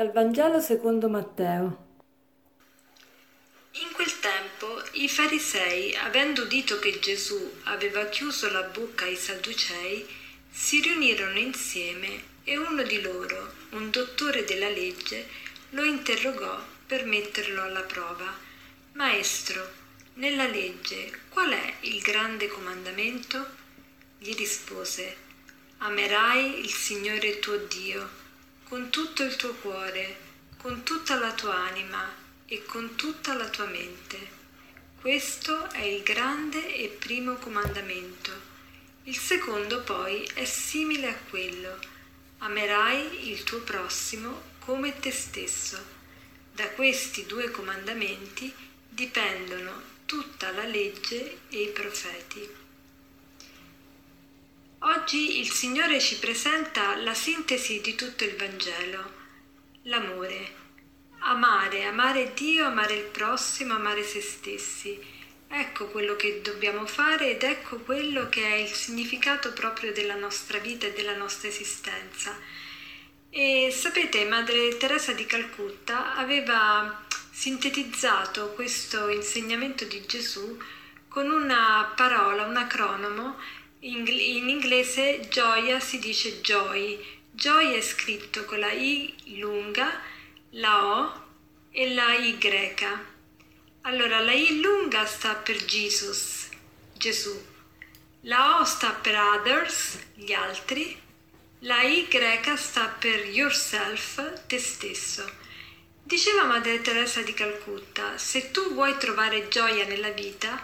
Dal Vangelo secondo Matteo. In quel tempo i farisei, avendo udito che Gesù aveva chiuso la bocca ai sadducei, si riunirono insieme e uno di loro, un dottore della legge, lo interrogò per metterlo alla prova. Maestro, nella legge qual è il grande comandamento? Gli rispose, amerai il Signore tuo Dio con tutto il tuo cuore, con tutta la tua anima e con tutta la tua mente. Questo è il grande e primo comandamento. Il secondo poi è simile a quello. Amerai il tuo prossimo come te stesso. Da questi due comandamenti dipendono tutta la legge e i profeti. Oggi il Signore ci presenta la sintesi di tutto il Vangelo, l'amore. Amare, amare Dio, amare il prossimo, amare se stessi. Ecco quello che dobbiamo fare ed ecco quello che è il significato proprio della nostra vita e della nostra esistenza. E sapete, Madre Teresa di Calcutta aveva sintetizzato questo insegnamento di Gesù con una parola, un acronomo in, inglese gioia si dice joy. Joy è scritto con la I lunga, la O e la Y. Allora la I lunga sta per Jesus, Gesù. La O sta per others, gli altri. La Y sta per yourself, te stesso. Diceva Madre Teresa di Calcutta, se tu vuoi trovare gioia nella vita,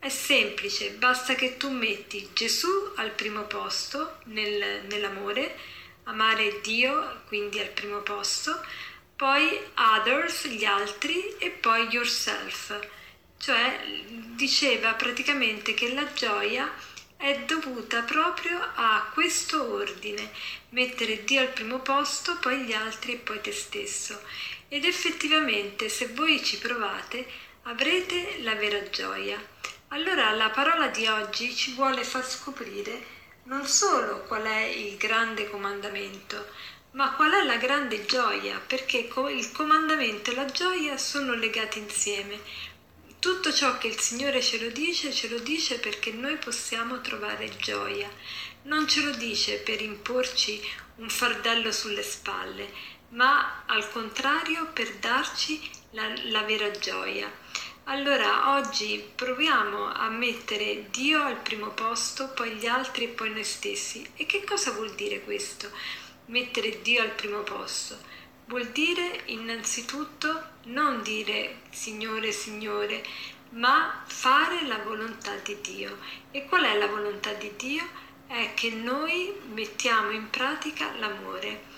è semplice, basta che tu metti Gesù al primo posto nel, nell'amore, amare Dio quindi al primo posto, poi others, gli altri e poi yourself. Cioè diceva praticamente che la gioia è dovuta proprio a questo ordine, mettere Dio al primo posto, poi gli altri e poi te stesso. Ed effettivamente se voi ci provate avrete la vera gioia. Allora la parola di oggi ci vuole far scoprire non solo qual è il grande comandamento, ma qual è la grande gioia, perché il comandamento e la gioia sono legati insieme. Tutto ciò che il Signore ce lo dice, ce lo dice perché noi possiamo trovare gioia. Non ce lo dice per imporci un fardello sulle spalle, ma al contrario per darci la, la vera gioia. Allora oggi proviamo a mettere Dio al primo posto, poi gli altri e poi noi stessi. E che cosa vuol dire questo? Mettere Dio al primo posto. Vuol dire innanzitutto non dire Signore, Signore, ma fare la volontà di Dio. E qual è la volontà di Dio? È che noi mettiamo in pratica l'amore.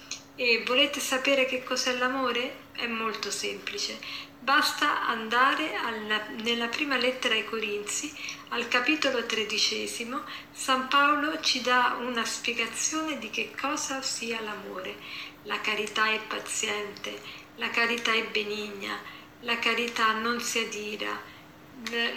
E volete sapere che cos'è l'amore? È molto semplice Basta andare alla, nella prima lettera ai Corinzi, al capitolo tredicesimo, San Paolo ci dà una spiegazione di che cosa sia l'amore. La carità è paziente, la carità è benigna, la carità non si adira,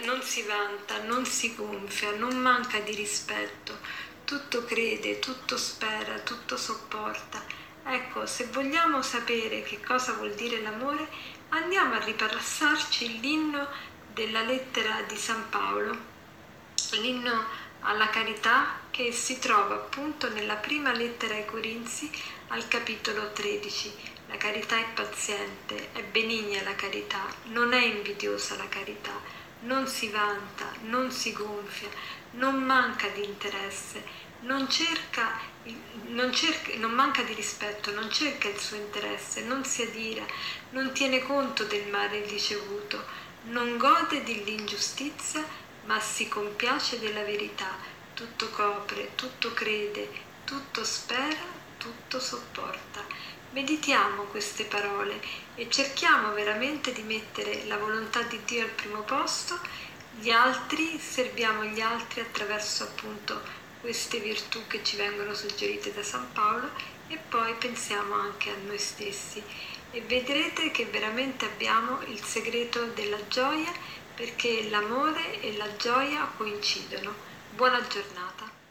non si vanta, non si gonfia, non manca di rispetto, tutto crede, tutto spera, tutto sopporta. Ecco, se vogliamo sapere che cosa vuol dire l'amore, andiamo a ripassarci l'inno della lettera di San Paolo, l'inno alla carità che si trova appunto nella prima lettera ai Corinzi al capitolo 13. La carità è paziente, è benigna la carità, non è invidiosa la carità, non si vanta, non si gonfia, non manca di interesse, non cerca non, cerca, non manca di rispetto, non cerca il suo interesse, non si adira, non tiene conto del male ricevuto, non gode dell'ingiustizia, ma si compiace della verità, tutto copre, tutto crede, tutto spera, tutto sopporta. Meditiamo queste parole e cerchiamo veramente di mettere la volontà di Dio al primo posto, gli altri, serviamo gli altri attraverso appunto queste virtù che ci vengono suggerite da San Paolo e poi pensiamo anche a noi stessi e vedrete che veramente abbiamo il segreto della gioia perché l'amore e la gioia coincidono. Buona giornata.